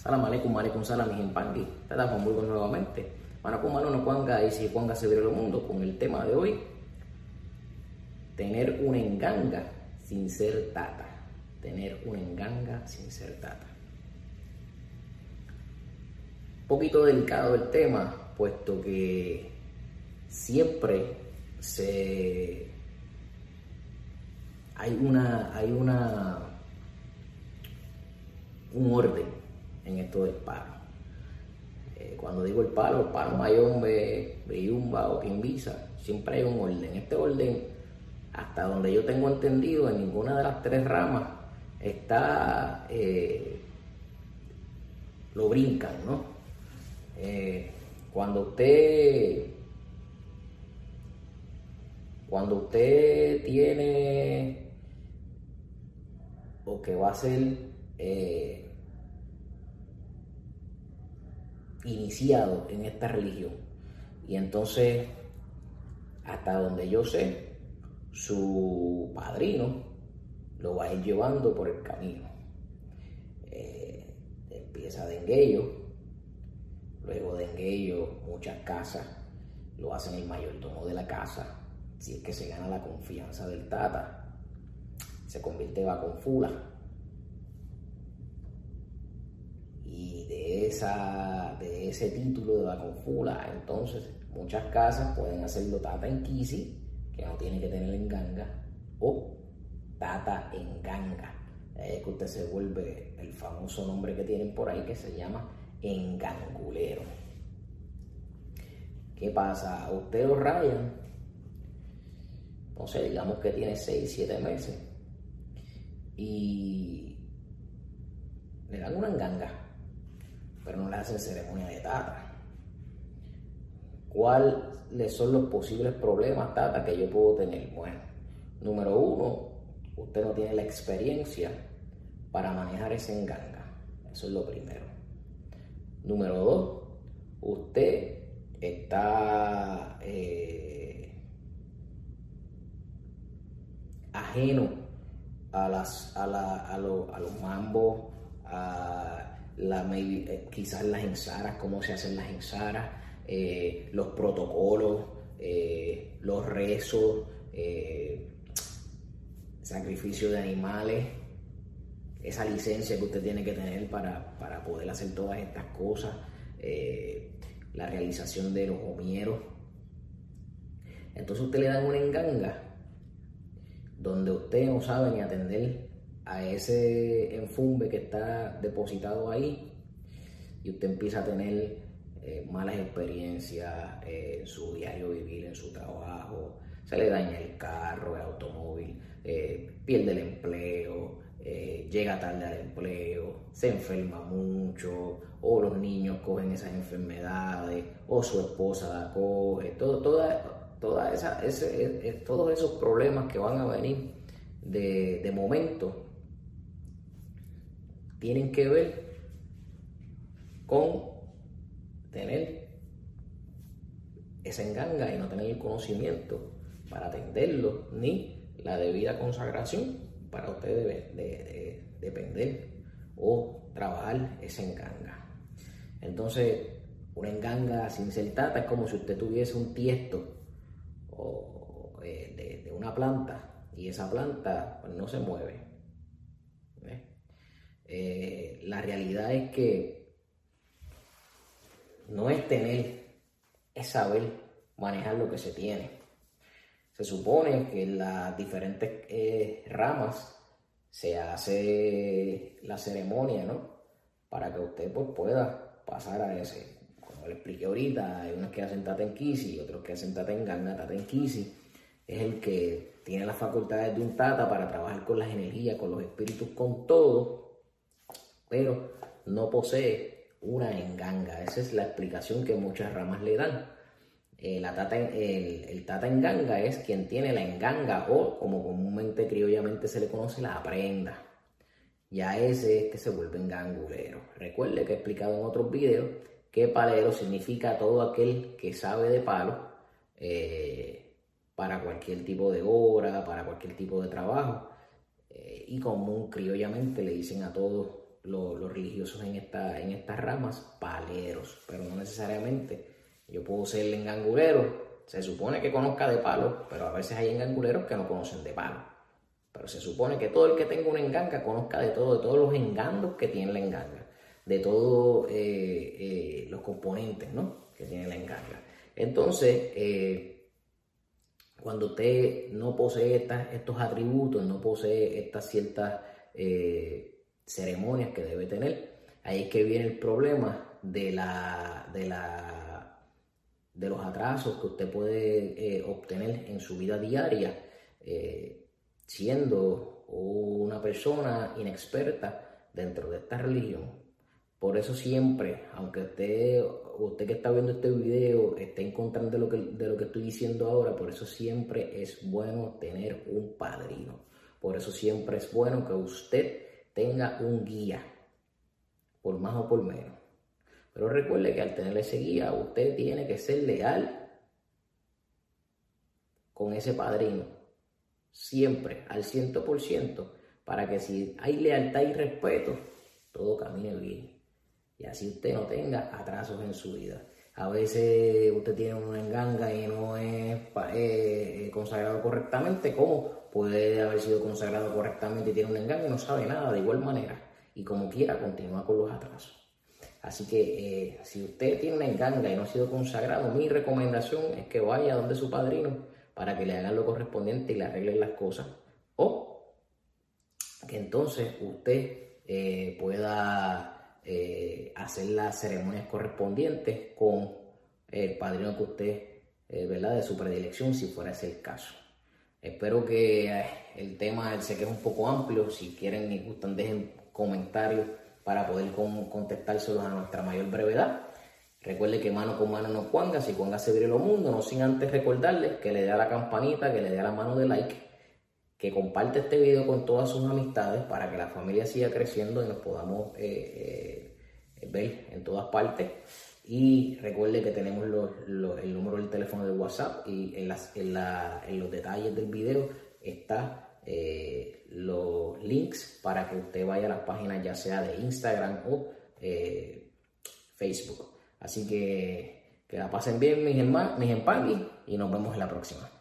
Salam aleikum, aleikum salam, himpangui. Tata Juan Burgos nuevamente. Mano con mano no cuanga y si cuanga se el mundo con el tema de hoy. Tener una enganga sin ser tata. Tener una enganga sin ser tata. Un poquito delicado el tema, puesto que siempre se hay una hay una un orden en esto del palo. Eh, cuando digo el palo, el palo mayombe, beyumba o quimbisa, siempre hay un orden. Este orden, hasta donde yo tengo entendido, en ninguna de las tres ramas está, eh, lo brincan, ¿no? Eh, cuando usted, cuando usted tiene o que va a ser iniciado en esta religión. Y entonces, hasta donde yo sé, su padrino lo va a ir llevando por el camino. Eh, empieza de enguello, luego de enguello muchas casas lo hacen el mayordomo de la casa, si es que se gana la confianza del tata, se convierte en fula y de, esa, ese título de la confula, entonces muchas casas pueden hacerlo tata en kisi, que no tiene que tener en ganga, o tata en ganga. Es que usted se vuelve el famoso nombre que tienen por ahí que se llama engangulero. ¿Qué pasa? Usted lo rayan, no sé, digamos que tiene 6, 7 meses y le dan una enganga pero no le hacen ceremonia de tata. ¿Cuáles son los posibles problemas, tata, que yo puedo tener? Bueno, número uno, usted no tiene la experiencia para manejar ese enganga. Eso es lo primero. Número dos, usted está eh, ajeno a, las, a, a, a los mambos, a la, eh, quizás las ensaras, cómo se hacen las ensaras, eh, los protocolos, eh, los rezos, sacrificio de animales, esa licencia que usted tiene que tener para, para poder hacer todas estas cosas, la realización de los homieros. Entonces usted le dan una enganga donde usted no sabe ni atender a ese enfumbe que está depositado ahí y usted empieza a tener eh, malas experiencias en su diario vivir, en su trabajo, se le daña el carro, el automóvil, eh, pierde el empleo, eh, llega tarde al empleo, se enferma mucho, o los niños cogen esas enfermedades, o su esposa la coge, todo, toda, todos esos problemas que van a venir de, de momento tienen que ver con tener esa enganga y no tener el conocimiento para atenderlo, ni la debida consagración para usted depender o trabajar esa enganga. Entonces, una enganga sin ser tata es como si usted tuviese un tiesto eh, de, una planta y esa planta pues, no se mueve. Eh, la realidad es que no es tener, es saber manejar lo que se tiene. Se supone que en las diferentes eh, ramas se hace la ceremonia, ¿no? Para que usted pues, pueda pasar a ese. Como le expliqué ahorita, hay unos que hacen Tatenkisi otros que hacen Tatenganga. Tatenkisi es el que tiene las facultades de un tata para trabajar con las energías, con los espíritus, con todo pero no posee una enganga. Esa es la explicación que muchas ramas le dan. Eh, tata, el, el, tata enganga es quien tiene la enganga o, como comúnmente criollamente se le conoce, la prenda. Ya ese es que se vuelve engangulero. Recuerde que he explicado en otros videos que palero significa todo aquel que sabe de palo eh, para cualquier tipo de obra, para cualquier tipo de trabajo. Eh, y común criollamente le dicen a todos los religiosos en, esta, en estas ramas paleros, pero no necesariamente. Yo puedo ser engangulero, se supone que conozca de palo, pero a veces hay enganguleros que no conocen de palo. Pero se supone que todo el que tenga una enganga conozca de todo, de todos los engandos que tiene la enganga, de todos eh, eh, los componentes ¿no? que tiene la enganga. Entonces, eh, cuando usted no posee estos atributos, no posee estas ciertas ceremonias que debe tener, ahí es que viene el problema de, la, de, la, de los atrasos que usted puede obtener en su vida diaria siendo una persona inexperta dentro de esta religión. Por eso siempre, aunque usted, usted que está viendo este video esté en contra de lo, que, de lo que estoy diciendo ahora, por eso siempre es bueno tener un padrino. Por eso siempre es bueno que usted tenga un guía, por más o por menos. Pero recuerde que al tener ese guía, usted tiene que ser leal con ese padrino siempre al 100% para que si hay lealtad y respeto, todo camine bien. Y así usted no tenga atrasos en su vida. A veces usted tiene una enganga y no es eh, consagrado correctamente, ¿cómo? Puede haber sido consagrado correctamente y tiene un enganga y no sabe nada de igual manera. Y como quiera, continúa con los atrasos. Así que eh, si usted tiene una enganga y no ha sido consagrado, mi recomendación es que vaya donde su padrino para que le hagan lo correspondiente y le arreglen las cosas. O que entonces usted eh, pueda eh, hacer las ceremonias correspondientes con el padrino que usted, ¿verdad? De su predilección, si fuera ese el caso. Espero que el tema sé que es un poco amplio. Si quieren y gustan, dejen comentarios para poder contestárselos a nuestra mayor brevedad. Recuerde que mano con mano no cuanga, si cuanga se lo mundo, no sin antes recordarles que le dé a la campanita, que le dé a la mano de like, que comparte este video con todas sus amistades para que la familia siga creciendo y nos podamos eh, eh, ver en todas partes. Y recuerde que tenemos el número del teléfono de WhatsApp y en, los detalles del video está eh, los links para que usted vaya a las páginas ya sea de Instagram o Facebook. Así que que la pasen bien mis hermanos, mis empangui y nos vemos en la próxima.